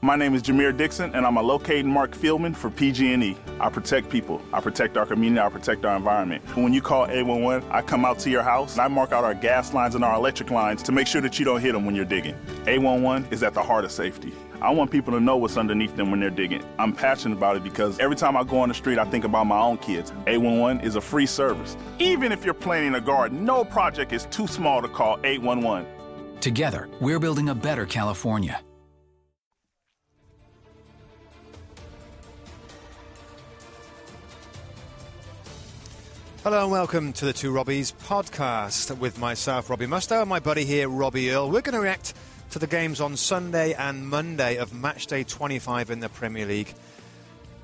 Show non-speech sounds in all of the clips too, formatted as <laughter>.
My name is Jameer Dixon, and I'm a locating Mark Fieldman for PG&E. I protect people, I protect our community, I protect our environment. When you call 811, I come out to your house and I mark out our gas lines and our electric lines to make sure that you don't hit them when you're digging. 811 is at the heart of safety. I want people to know what's underneath them when they're digging. I'm passionate about it because every time I go on the street, I think about my own kids. 811 is a free service. Even if you're planting a garden, no project is too small to call 811. Together, we're building a better California. Hello and welcome to the Two Robbies podcast with myself, Robbie Mustoe, and my buddy here, Robbie Earle. We're going to react to the games on Sunday and Monday of match day 25 in the Premier League.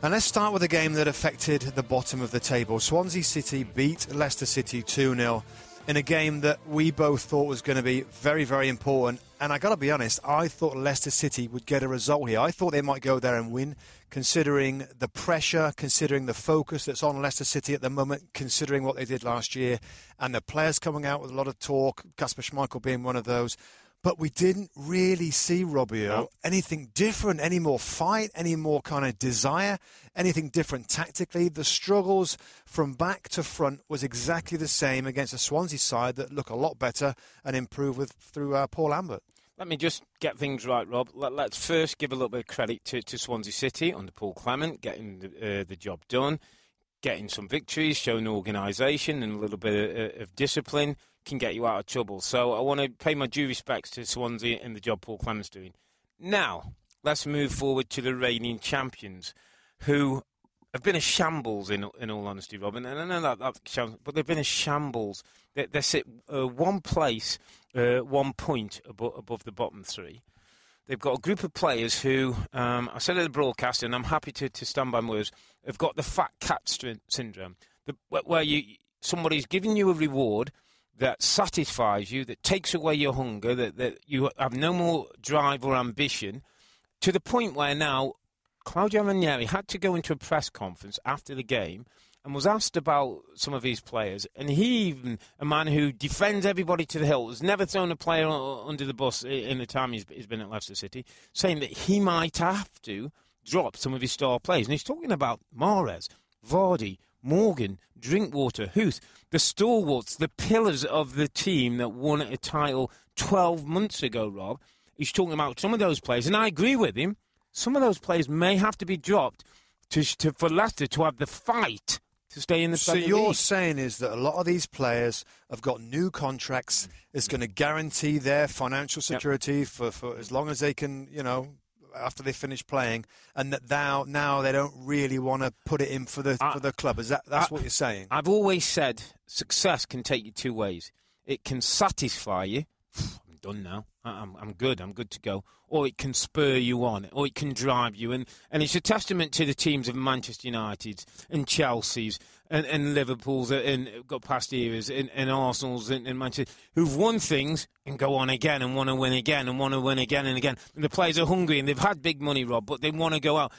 And let's start with a game that affected the bottom of the table. Swansea City beat Leicester City 2 0 in a game that we both thought was going to be very, very important. And I got to be honest, I thought Leicester City would get a result here. I thought they might go there and win, considering the pressure, considering the focus that's on Leicester City at the moment, considering what they did last year, and the players coming out with a lot of talk, Kasper Schmeichel being one of those. But we didn't really see Robbie Earle, anything different, any more fight, any more kind of desire, anything different tactically. The struggles from back to front was exactly the same against a Swansea side that look a lot better and improve with through uh, Paul Lambert. Let me just get things right, Rob. Let, us first give a little bit of credit to, to Swansea City under Paul Clement, getting the, uh, the job done, getting some victories, showing organisation and a little bit of, of discipline can get you out of trouble. So I want to pay my due respects to Swansea and the job Paul Clement's doing. Now, let's move forward to the reigning champions, who have been a shambles in in all honesty, Robin. And I know that, that but they've been a shambles. They, they sit uh, one place, uh, one point above, above the bottom three. They've got a group of players who, um, I said at the broadcast, and I'm happy to, to stand by my words, have got the fat cat syndrome, the, where you somebody's giving you a reward that satisfies you, that takes away your hunger, that, that you have no more drive or ambition, to the point where now Claudio Ranieri had to go into a press conference after the game and was asked about some of his players. And he, even a man who defends everybody to the hilt, has never thrown a player under the bus in the time he's, been at Leicester City, saying that he might have to drop some of his star players. And he's talking about Mahrez, Vardy, Morgan, Drinkwater, Huth, the stalwarts, the pillars of the team that won a title 12 months ago, Rob. He's talking about some of those players, and I agree with him. Some of those players may have to be dropped to, to for Leicester to have the fight to stay in the So you're League. saying is that a lot of these players have got new contracts. It's going to guarantee their financial security yep. for, for as long as they can, you know, after they finish playing, and that now now they don't really want to put it in for the I, for the club. Is that that's I, what you're saying? I've always said success can take you two ways. It can satisfy you. Done now. I'm, I'm good. I'm good to go. Or it can spur you on, or it can drive you. And, and it's a testament to the teams of Manchester United and Chelsea's and, and Liverpool's and got past eras and, and Arsenal's and, and, Manchester who've won things and go on again and want to win again and want to win again and again. And the players are hungry and they've had big money, Rob, but they want to go out.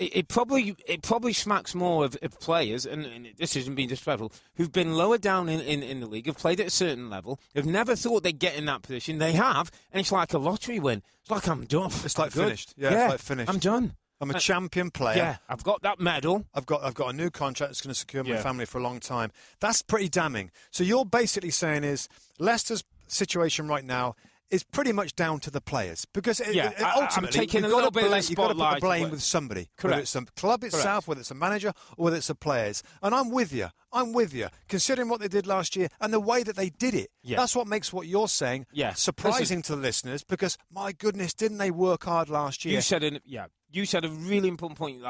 It, it probably it probably smacks more of, of players, and, and, this isn't being disrespectful, who've been lower down in, in, in the league, have played at a certain level, have never thought they'd get in that position. They have, and it's like a lottery win. It's like I'm done. It's like I'm finished. Yeah, yeah, it's like finished. I'm done. I'm a uh, champion player. Yeah, I've got that medal. I've got I've got a new contract that's going to secure my Yeah. family for a long time. That's pretty damning. So you're basically saying is Leicester's situation right now is pretty much down to the players because it, Yeah, it- I'm ultimately taking you've a got little to bit of blame- you've got to put the blame with- somebody, Correct. whether it's the club itself, whether it's a manager, or whether it's the players. And I'm with you. I'm with you. Considering what they did last year and the way that they did it, Yeah. that's what makes what you're saying Yeah. surprising to the listeners. Because my goodness, didn't they work hard last year? You said an, yeah. You said a really important point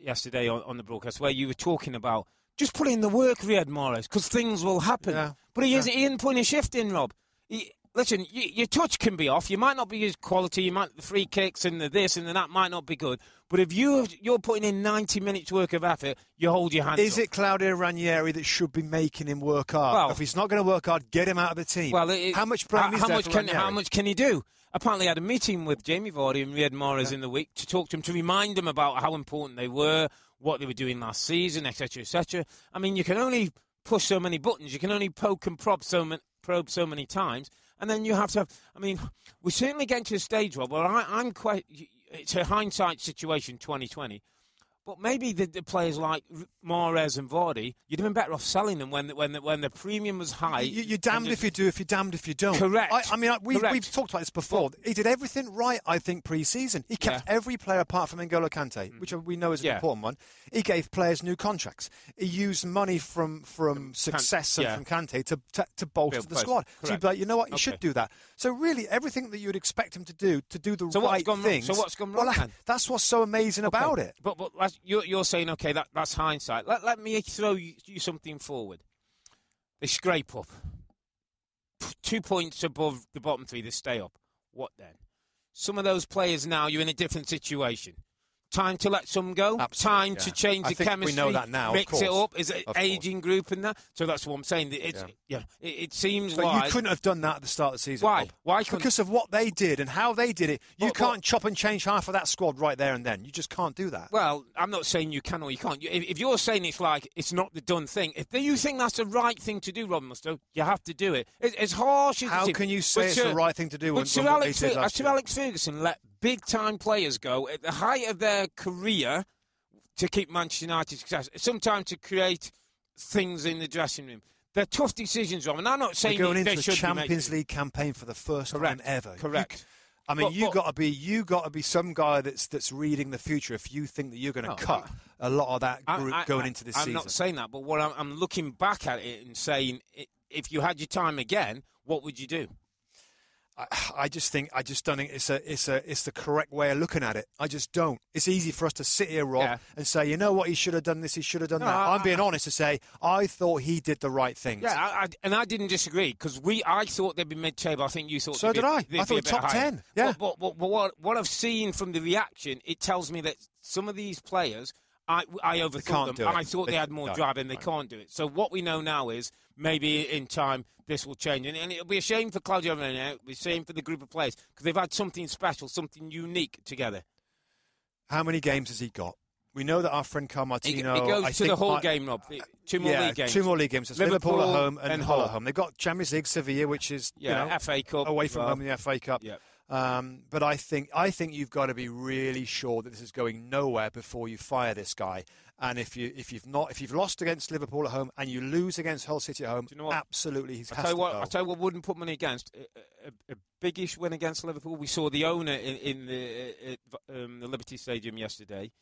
yesterday on, on the broadcast where you were talking about just put in the work, Riyad Mahrez, because things will happen. Yeah. But he, Yeah. isn't, he isn't putting a shift in, Rob. He, listen, you, your touch can be off. You might not be as quality. You might the free kicks and the this and the that might not be good. But if you you're putting in 90 minutes work of effort, you hold your hand. Is up. it Claudio Ranieri that should be making him work hard? Well- if he's not going to work hard, get him out of the team. Well, it, how much how, is how much can Ranieri? how much can he do? Apparently, I had a meeting with Jamie Vardy and Riyad Mahrez in the week to talk to him to remind them about how important they were, what they were doing last season, etc., etc. I mean, you can only push so many buttons. You can only poke and probe so many, probe so many times, and then you have to. I mean, we're certainly getting to a stage, Rob, where I, I'm quite. It's a hindsight situation, 2020. But maybe the, the players like Mahrez and Vardy, you'd have been better off selling them when the, when the, when the premium was high. You, you're damned just- if you do, if you're damned if you don't. Correct. I, I mean, I, we've, Correct. we've talked about this before. he did everything right, I think, pre-season. He kept Yeah. Mm. every player apart from N'Golo Kante, which we know is an Yeah. important one. He gave players new contracts. He used money from from success and yeah. from Kante to, to, to bolster Build the players. squad. So you'd be like, you know what, you Okay. should do that. So really, everything that you'd expect him to do, to do the So what's right gone wrong? So what's gone wrong then? That's what's so amazing about it. But, but that's- you're, you're saying, okay, that, that's hindsight. Let, let me throw you, you something forward. They scrape up. Two points above the bottom three, they stay up. What then? Some of those players now, you're in a different situation. Time to let some go. Absolutely, Time yeah. to change I the think we know that now, of Mix it up. Is it aging group and that? So that's what I'm saying. It's, yeah. It, it seems But like you couldn't have done that at the start of the season. Why? Rob. Why Because of what they did and how they did it. You But- can't but- chop and change half of that squad right there and then. You just can't do that. Well, I'm not saying you can or you can't. If, if you're saying it's like it's not the done thing, if you think that's the right thing to do, Robin Mustoe, you have to do it. As harsh as How can you say it's the right thing to do but when, Sir when what they Alex, Fer- Sir? Alex Ferguson let big time players go at the height of their career to keep Manchester United success. Sometimes to create things in the dressing room. They're tough decisions, Robin. I'm not saying They're going into the Champions League campaign for the first Correct. time ever. You Correct. c- I mean, But- you got to be you got to be some guy that's that's reading the future. If you think that you're going to cut a lot of that group I- going I- into this season. I'm not saying that, but what I'm, I'm looking back at it and saying, if you had your time again, what would you do? I, I just think I just don't think it's a it's a it's the correct way of looking at it. I just don't. It's easy for us to sit here, Rob, Yeah. and say, you know what, he should have done this, he should have done No, that. I- I'm being honest to say, I thought he did the right thing. Yeah, I, I, and I didn't disagree because we. I thought they'd be mid-table. I think you thought. So did be, I. I thought top higher. 10, yeah. But, but, but, what, what I've seen from the reaction, it tells me that some of these players, I, I overthought them. I thought they, They- had more no, drive, and they no. can't do it. So what we know now is maybe in time this will change, and, and it'll be a shame for Claudio Ranieri. It'll be a shame for the group of players because they've had something special, something unique together. How many games has he got? We know that our friend Kyle It, Martino. it goes I to think the whole game, Rob. Two more yeah, league games. two more league games. It's Liverpool, Liverpool at home and, and Hull at home. They've got Champions League, Sevilla, which is Yeah, you know, FA Cup away from well. home in the FA Cup. Yeah. Um, but I think I think you've got to be really sure that this is going nowhere before you fire this guy. And if you if you've not if you've lost against Liverpool at home and you lose against Hull City at home, you know what? absolutely he's I tell you to what, go. I tell you what, wouldn't put money against a, a, a biggish win against Liverpool. We saw the owner in, in the uh, um, the Liberty Stadium yesterday.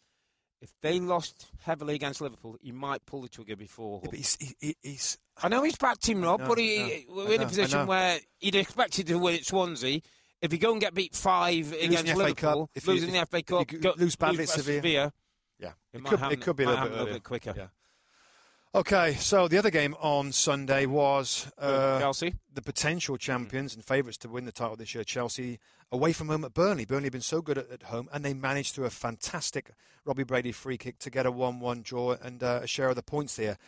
If they lost heavily against Liverpool, he might pull the trigger before. Yeah, but he's, he- he, he's I know he's backed him, Rob, know, but he, know, we're in know, a position where he'd expected to win at Swansea. If you go and get beat five lose in against the FA Cup, Liverpool, you- losing the FA Cup, go- lose badly lose at at Sevilla. Yeah, it, it could, happen, it could be a little bit, a little bit quicker. Yeah. Okay, so the other game on Sunday was uh, Chelsea. the potential champions and favourites to win the title this year, Chelsea, away from home at Burnley. Burnley have been so good at, at home, and they managed through a fantastic Robbie Brady free kick to get a 1-1 draw and uh, a share of the points there.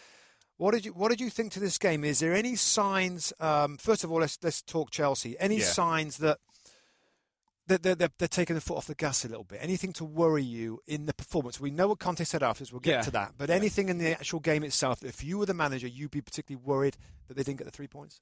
What did you What did you think to this game? Is there any signs? Um, first of all, let's let's talk Chelsea. Any Yeah. signs that they're, they're, they're taking the foot off the gas a little bit? Anything to worry you in the performance? We know what Conte said afterwards. We'll get Yeah. to that. But anything in the actual game itself, if you were the manager, you'd be particularly worried that they didn't get the three points.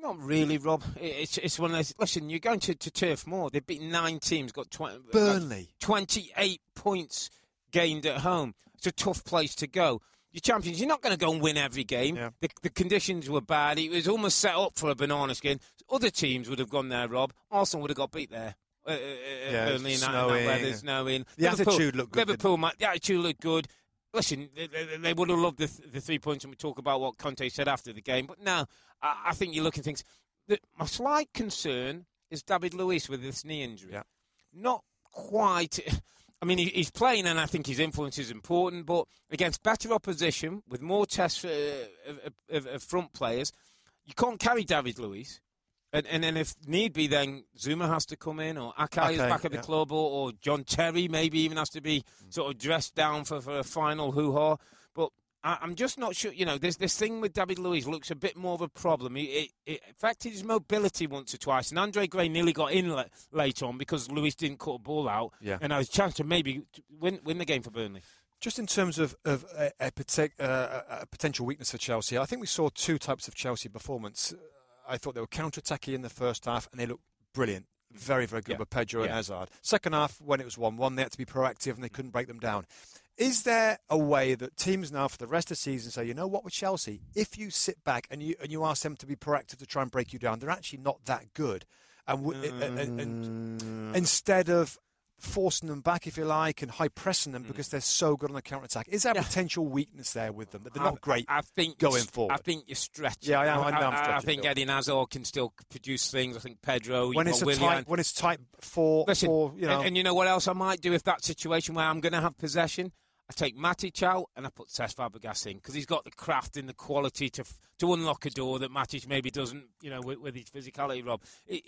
Not really, Rob. It's it's one of those. Listen, you're going to, to Turf Moor. They've beaten nine teams, got 20, uh, Burnley. 28 points gained at home. It's a tough place to go. You're champions. You're not going to go and win every game. Yeah. The, the conditions were bad. It was almost set up for a banana skin. Other teams would have gone there, Rob. Arsenal would have got beat there. Uh, uh, uh, Yeah, Burnley in that, snowing. weather, snowing. The Liverpool- attitude looked good, Liverpool, might- the attitude looked good. Listen, they, they, would have loved the, th- the three points, and we talk about what Conte said after the game. But now, I, I think you're looking at things. The, my slight concern is David Luiz with this knee injury. Yeah. Not quite. I mean, he, he's playing, and I think his influence is important. But against better opposition, with more tests uh, of, of, of front players, you can't carry David Luiz. And, and then if need be, then Zouma has to come in, or Aké is back at the yeah. club, or, or John Terry maybe even has to be sort of dressed down for, for a final hoo ha. But I, I'm just not sure. You know, this this thing with David Luiz looks a bit more of a problem. It, it, it affected his mobility once or twice, and Andre Gray nearly got in la- late on because Luiz didn't cut a ball out, Yeah. and had a chance to maybe win win the game for Burnley. Just in terms of, of a, a, partic- uh, a potential weakness for Chelsea, I think we saw two types of Chelsea performance. I thought they were counter-attacking in the first half, and they looked brilliant. Very, very good Yeah. with Pedro and Hazard. Second half, when it was 1 1, they had to be proactive and they couldn't break them down. Is there a way that teams now, for the rest of the season, say, you know what, with Chelsea, if you sit back and you and you ask them to be proactive to try and break you down, they're actually not that good. And, w- and, and, and mm. instead of forcing them back, if you like, and high pressing them mm. because they're so good on the counter attack, is there Yeah. potential weakness there with them that they're I- not great I, I think going forward? I think you're stretching. Yeah, I am- I know I'm I, think. Eddie Hazard can still produce things. I think Pedro. when it's a Willian. tight when it's tight for Listen, for you know and, and you know what else I might do if that situation where I'm going to have possession? I take Matic out and I put Cesc Fabregas in because he's got the craft and the quality to to unlock a door that Matic maybe doesn't. You know, with, with his physicality, Rob. It,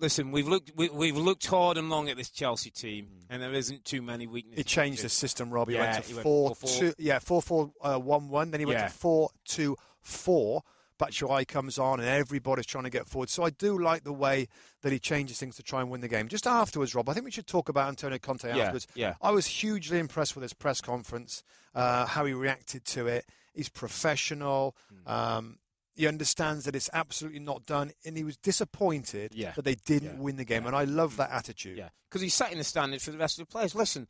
listen, we've looked we, we've looked hard and long at this Chelsea team, and there isn't too many weaknesses. he changed the system, Rob. He Yeah, went to he went four, 4-4. two, yeah, four four uh, one one. Then he went Yeah. to four two four. Batshuayi comes on and everybody's trying to get forward. So I do like the way that he changes things to try and win the game. Just afterwards, Rob, I think we should talk about Antonio Conte Yeah, afterwards. yeah. I was hugely impressed with his press conference, uh, how he reacted to it. He's professional. Hmm. Um, he understands that it's absolutely not done, and he was disappointed Yeah. that they didn't Yeah. win the game. Yeah. And I love that mm. attitude. Yeah, because he's setting the standard for the rest of the players. Listen,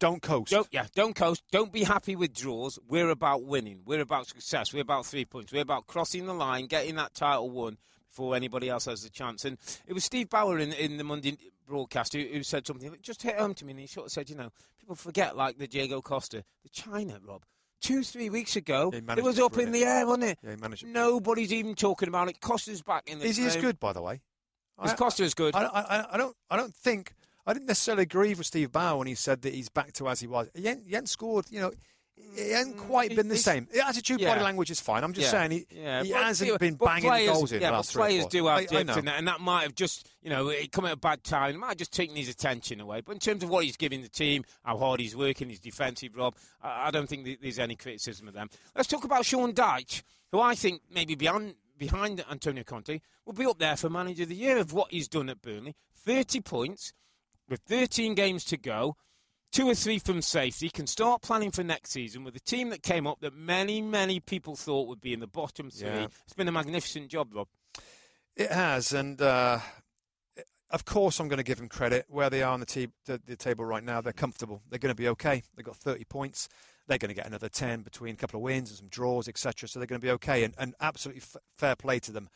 Don't coast. Don't, yeah, don't coast. Don't be happy with draws. We're about winning. We're about success. We're about three points. We're about crossing the line, getting that title won before anybody else has the chance. And it was Steve Bower in, in the Monday broadcast who, who said something that just hit home to me. And he sort of said, you know, people forget, like the Diego Costa, the China, Rob. Two, three weeks ago, Yeah, it was up in the air, wasn't it? Yeah, he managed it. Nobody's even talking about it. Costa's back in the Is he as good, by the way? Is I- Costa as good? I, I, I don't. I don't think. I didn't necessarily agree with Steve Bower when he said that he's back to as he was. He ain't, he ain't scored. You know, he mm, hasn't quite been the same. The attitude, yeah. body language is fine. I'm just Yeah. saying he, Yeah, he hasn't but- been banging players, goals in yeah, the but last three players do have I- in that, and that might have just, you know, it come at a bad time. It might have just taken his attention away. But in terms of what he's giving the team, how hard he's working, his defensive, Rob, I, I don't think th- there's any criticism of them. Let's talk about Sean Dyche, who I think maybe beyond behind Antonio Conte will be up there for manager of the year of what he's done at Burnley. 30 points with 13 games to go. Two or three from safety, can start planning for next season with a team that came up that many, many people thought would be in the bottom three. Yeah. It's been a magnificent job, Rob. It has, and uh, of course, I'm going to give them credit where they are on the, te- the, the table right now. They're comfortable. They're going to be okay. They've got 30 points. They're going to get another 10 between a couple of wins and some draws, etc. So they're going to be okay, and, and absolutely f- fair play to them.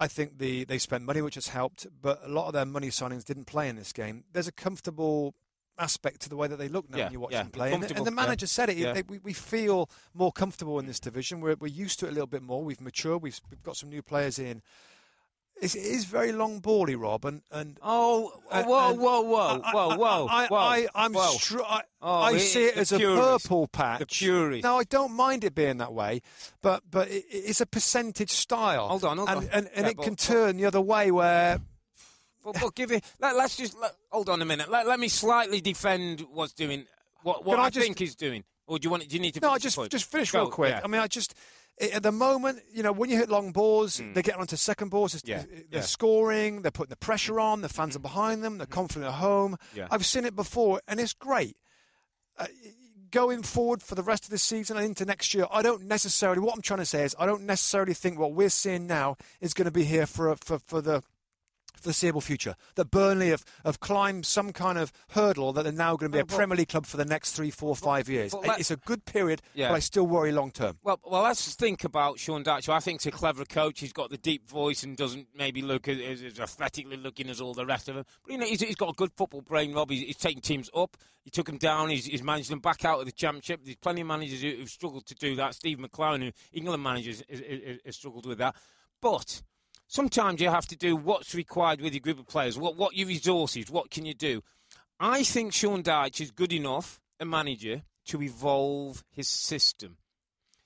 I think the they spent money, which has helped, but a lot of their money signings didn't play in this game. There's a comfortable aspect to the way that they look now Yeah, when you watch yeah, them play. And, and the manager yeah, said it. They, we, we feel more comfortable in this division. We're, we're used to it a little bit more. We've matured. We've, we've got some new players in. It's, it is very long bally, Rob, and and Oh, and- whoa, whoa, whoa, I- whoa, I, whoa, I, whoa, I, I'm whoa. str- I, Oh, I it- see it as a purist. purple patch. The purist. No, I don't mind it being that way, but but it, it's a percentage style. Hold on, hold and, on. And, and Yeah, it but- can but- turn the other way where But, but give it. Let, us just let, hold on a minute. Let, let me slightly defend what's doing. What, what Can I I, just- think he's doing. Or do you want? Do you need to? No, just just finish Go, real quick. yeah. I mean, I just at the moment, you know, when you hit long balls, hmm. they get onto second balls. Yeah, They're yeah. scoring. They're putting the pressure hmm. on. The fans are hmm. behind them. They're confident at home. Yeah. I've seen it before, and it's great. Uh, going forward for the rest of the season and into next year, I don't necessarily. What I'm trying to say is, I don't necessarily think what we're seeing now is going to be here for for for the foreseeable future. That Burnley have, have climbed some kind of hurdle that they're now going to be a but- Premier League club for the next three, four, five years. let- it's a good period, Yeah. but I still worry long term. Well, well, let's think about Sean Dyche. I think he's a clever coach. He's got the deep voice and doesn't maybe look as, as, athletically looking as all the rest of them. But you know, he's, he's got a good football brain, Rob. He's, he's taking teams up. He took them down. He's, he's managed them back out of the championship. There's plenty of managers who, who've struggled to do that. Steve McClaren, who England managers, has struggled with that. But sometimes you have to do what's required with your group of players. What what your resources? What can you do? I think Sean Dyche is good enough a manager to evolve his system.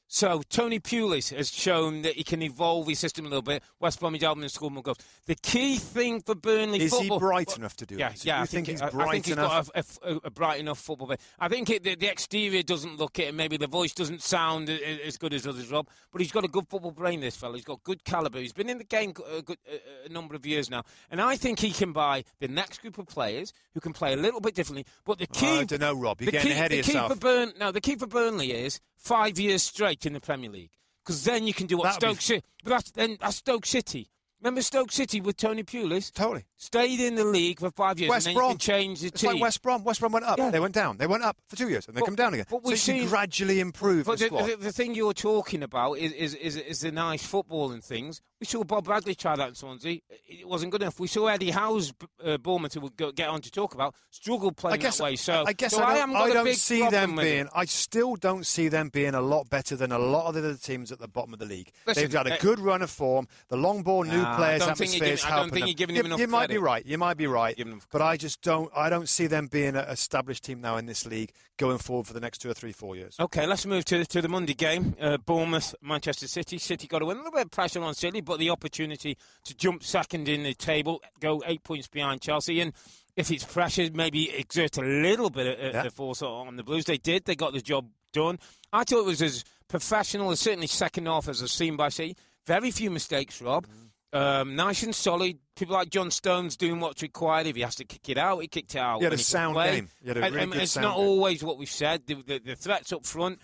So Tony Pulis has shown that he can evolve his system a little bit. West Bromwich Albion scored more goals. The key thing for Burnley Is football, he bright enough to do yeah, that? Yeah, you I think, think, he's bright I think he's enough? got a, a- a bright enough football. Player. I think it, the, the exterior doesn't look it, and maybe the voice doesn't sound as good as others, Rob. But he's got a good football brain. This fella, he's got good calibre. He's been in the game a, good, a, a number of years now, and I think he can buy the next group of players who can play a little bit differently. But the key, I don't know, Rob. You're the getting key, ahead of yourself. for Burn, no, the key for Burnley is five years straight in the Premier League. Because then you can do what That'd Stoke City. But that's then that's Stoke City. Remember Stoke City with Tony Pulis? Totally. Stayed in the league for five years, West Brom you can change the It's team. like West Brom. West Brom went up. Yeah. They went down. They went up for two years and they But- come down again. but so we've you seen- gradually improve But the the, the thing you're talking about is, is, is, is the nice football and things. We saw Bob Bradley try that in Swansea. It wasn't good enough. We saw Eddie Howe's uh, Bournemouth, who we'll get on to talk about, struggle playing I guess, that way. So I guess so I don't, I don't see them being. I still don't see them being a lot better than a lot of the other teams at the bottom of the league. Listen, They've got a uh, good run of form. The long ball, new I players, think you're giving- I don't helping think them. you're giving you, him enough you might be right. You might be right. But I just don't. I don't see them being an established team now in this league going forward for the next two or three, four years. Okay, let's move to to the Monday game. Uh, Bournemouth, Manchester City. City got to win. A little bit of pressure on City, but the opportunity to jump second in the table, go eight points behind Chelsea, and if it's pressure, maybe exert a little bit of, Yeah. of force on the Blues. They did. They got the job done. I thought it was as professional as certainly second half as I've seen by City. Very few mistakes, Rob. Um, nice and solid. People like John Stones doing what's required. If he has to kick it out, he kicked it out. He had when a sound game. He had a And- really and good it's not game. always what we've said. The, the, the threats up front.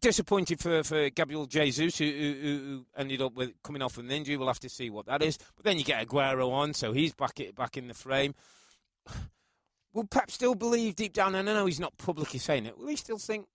Disappointed for, for Gabriel Jesus, who, who, who ended up with coming off with an injury. We'll have to see what that is. But then you get Aguero on, so he's back it back in the frame. <sighs> Will Pep still believe deep down? And I know he's not publicly saying it. Will he still think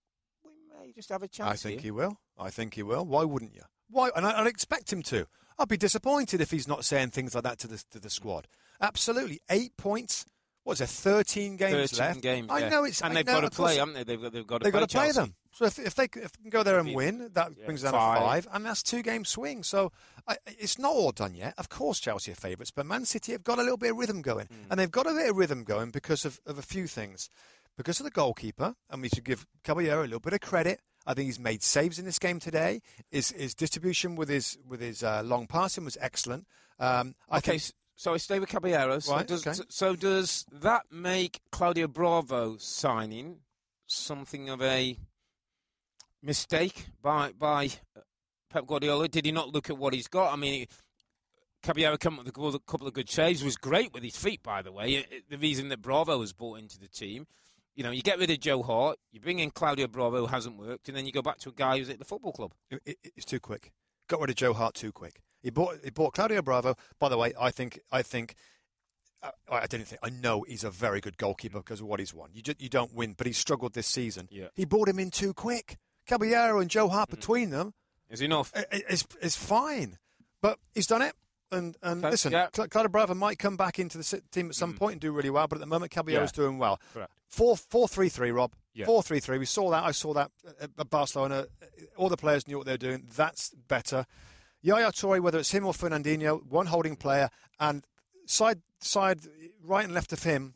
we may just have a chance? I think here? he will. I think he will. Why wouldn't you? Why? And I, I'd expect him to. I'd be disappointed if he's not saying things like that to the to the squad. Absolutely, eight points. What's there? Thirteen games 13 left. games. I yeah. know it's. and I they've got to play, haven't they? They've got, they've got to They've play got to play Chelsea. them. So if, if they if they can go there and win, that yeah, brings them five. to five, and that's two game swing. So I, it's not all done yet. Of course, Chelsea are favourites, but Man City have got a little bit of rhythm going, Hmm. and they've got a bit of rhythm going because of, of a few things. Because of the goalkeeper, and we should give Caballero a little bit of credit. I think he's made saves in this game today. His, his distribution with his with his uh, long passing was excellent. Um, I Okay, think so I stay with Caballero. So, Right, does, okay. so does that make Claudio Bravo signing something of a mistake by by uh, Pep Guardiola? Did he not look at what he's got? I mean, Caballero came up with a couple- of good saves. Was great with his feet, by the way. The reason that Bravo was brought into the team. You know, you get rid of Joe Hart, you bring in Claudio Bravo, who hasn't worked, and then you go back to a guy who's at the football club. it, it- it's too quick. Got rid of Joe Hart too quick. He bought he bought Claudio Bravo. By the way, I think I think I, I didn't think I know he's a very good goalkeeper because of what he's won. You just, you don't win, but he struggled this season. Yeah. He brought him in too quick. Caballero and Joe Hart between them Is enough. It's, i- is is fine, but he's done it. And and Okay, listen, yeah. Cla- Claudio Bravo might come back into the team at some point and do really well, but at the moment Caballero's Yeah. doing well. Correct. Four four three three, Rob. Yeah. Four three three. We saw that. I saw that at Barcelona. All the players knew what they were doing. That's better. Yaya Toure, whether it's him or Fernandinho, one holding player, and side side right and left of him,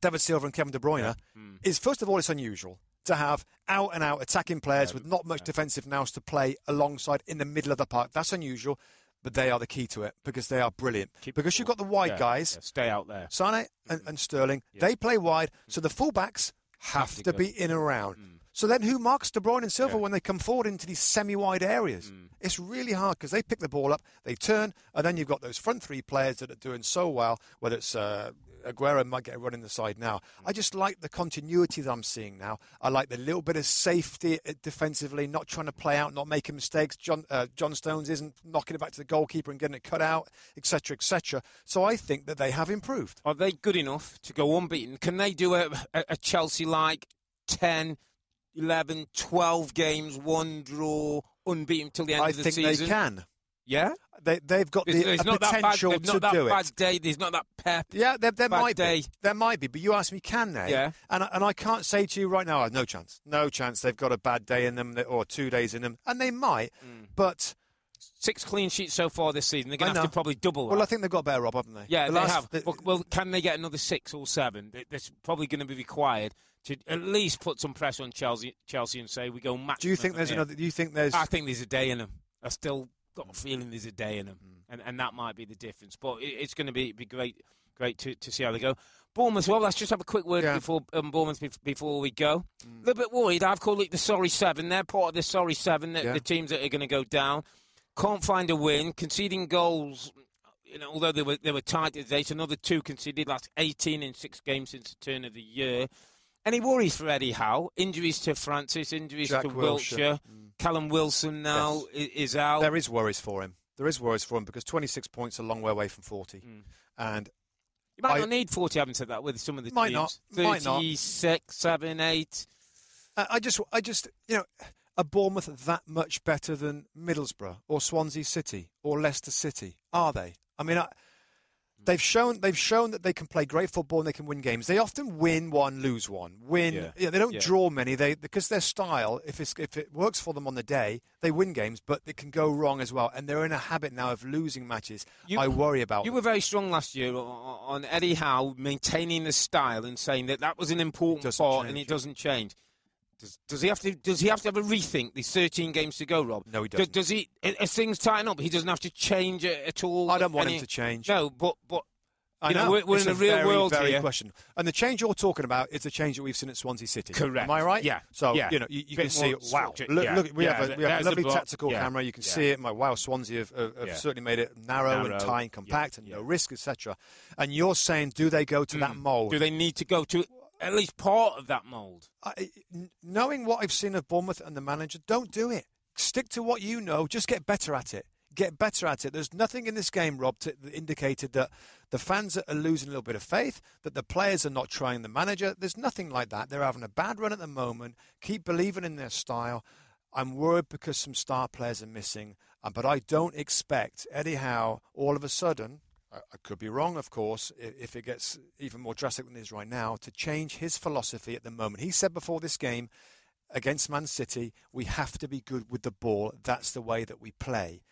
David Silva and Kevin De Bruyne, Hmm. is first of all it's unusual to have out and out attacking players with not much defensive nous to play alongside in the middle of the park. That's unusual, but they are the key to it because they are brilliant. Keep because you've got the wide Yeah, guys. yeah, stay out there. Sane and, mm-hmm. and Sterling, they play wide, so the mm-hmm. fullbacks have to to be in and around. Mm. So then who marks De Bruyne and Silva Yeah. when they come forward into these semi-wide areas? Mm. It's really hard because they pick the ball up, they turn, and then you've got those front three players that are doing so well, whether it's uh, Aguero might get a run in the side now. I just like the continuity that I'm seeing now. I like the little bit of safety uh, defensively, not trying to play out, not making mistakes. John, uh, John Stones isn't knocking it back to the goalkeeper and getting it cut out, etc., etc. So I think that they have improved. Are they good enough to go unbeaten? Can they do a, a, a Chelsea like 10, 11, 12 games, one draw, unbeaten till the end I of the season? I think they can. Yeah? They, they've got the there's a not that bad, potential there's to not that do bad it. day. There's not that pep. Yeah, there, there might day. be. There might be, but you ask me, can they? Yeah. And I, and I can't say to you right now, oh, no chance, no chance. They've got a bad day in them or two days in them, and they might. Mm. But six clean sheets so far this season. They're going to have to probably double that. Well, I think they've got better, Rob, haven't they? Yeah, The they last- have. the- But, well, can they get another six or seven? That's probably going to be required to at least put some pressure on Chelsea, Chelsea and say we go match. do you think there's here. another? Do you think there's? I think there's a day in them. I still got a feeling there's a day in them, and, and that might be the difference. But it, it's going to be, be great, great to, to see how they go. Bournemouth, well, let's just have a quick word Yeah. before um, Bournemouth bef- before we go. A little bit worried. I've called it the sorry seven. They're part of the sorry seven. The, Yeah. the teams that are going to go down can't find a win, conceding goals. You know, although they were they were tight today, another two conceded. That's 18 in six games since the turn of the year. Any worries for Eddie Howe? Injuries to Francis, injuries Jack to Wilshere. Wiltshire. Mm. Callum Wilson now i is out. There is worries for him. There is worries for him because 26 points are a long way away from 40, mm. and you might I- not need 40, having said that, with some of the Might teams. not, might not. 36, 7, 8. I I just, I just, you know, are Bournemouth that much better than Middlesbrough or Swansea City or Leicester City? Are they? I mean, I, Mm. they've shown they've shown that they can play great football and they can win games. They often win one, lose one. Win, Yeah. they don't Yeah. draw many. They because their style, if it's, if it works for them on the day, they win games, but it can go wrong as well. And they're in a habit now of losing matches. You- I worry about. You them. were very strong last year on Eddie Howe maintaining the style and saying that that was an important Doesn't part and it doesn't change. Does, does he have to? Does he have to have a rethink? These 13 games to go, Rob. No, he Does, doesn't. does he? As things tighten up, he doesn't have to change it at all. I don't want Any- him to change. No, but but I you know, know. we're- we're in a the real very, world very here. question. And the change you're talking about is the change that we've seen at Swansea City. Correct. Am I right? Yeah. So Yeah. you know you, you can see it. Wow. Look, Yeah. look, we Yeah, have a, we have a lovely tactical camera. You can see it. My wow, Swansea have, have, certainly made it narrow, Narrow. and tight and compact and no risk, etc. And you're saying, do they go to that mould? Mm. do they need to go to at least part of that mould? Knowing what I've seen of Bournemouth and the manager, don't do it. Stick to what you know. Just get better at it. Get better at it. There's nothing in this game, Rob, that indicated that the fans are losing a little bit of faith, that the players are not trying the manager. There's nothing like that. They're having a bad run at the moment. Keep believing in their style. I'm worried because some star players are missing, uh, but I don't expect Eddie Howe all of a sudden. I could be wrong, of course, if it gets even more drastic than it is right now, to change his philosophy at the moment. He said before this game against Man City, we have to be good with the ball. That's the way that we play.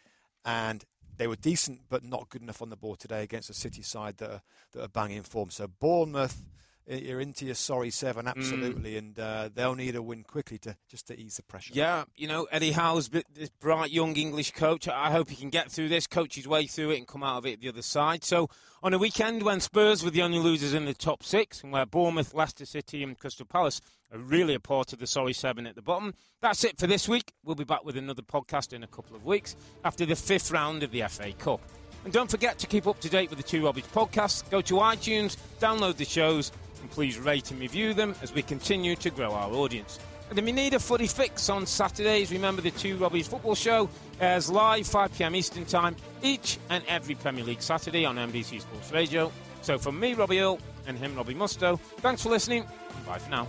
And they were decent, but not good enough on the ball today against a City side that are, that are banging form. So Bournemouth, you're into your sorry seven, Mm. absolutely, and uh, they'll need a win quickly to just to ease the pressure. Yeah, you know, Eddie Howe's this bright young English coach. I hope he can get through this, coach his way through it, and come out of it the other side. So, on a weekend when Spurs were the only losers in the top six, and where Bournemouth, Leicester City, and Crystal Palace are really a part of the sorry seven at the bottom, that's it for this week. We'll be back with another podcast in a couple of weeks after the fifth round of the FA Cup. And don't forget to keep up to date with the Two Robbies podcast. Go to iTunes, download the shows, and please rate and review them as we continue to grow our audience. And if you need a footy fix on Saturdays, remember the Two Robbies football show airs live 5 pm Eastern Time each and every Premier League Saturday on NBC Sports Radio. So from me, Robbie Earle, and him, Robbie Mustoe, thanks for listening, and bye for now.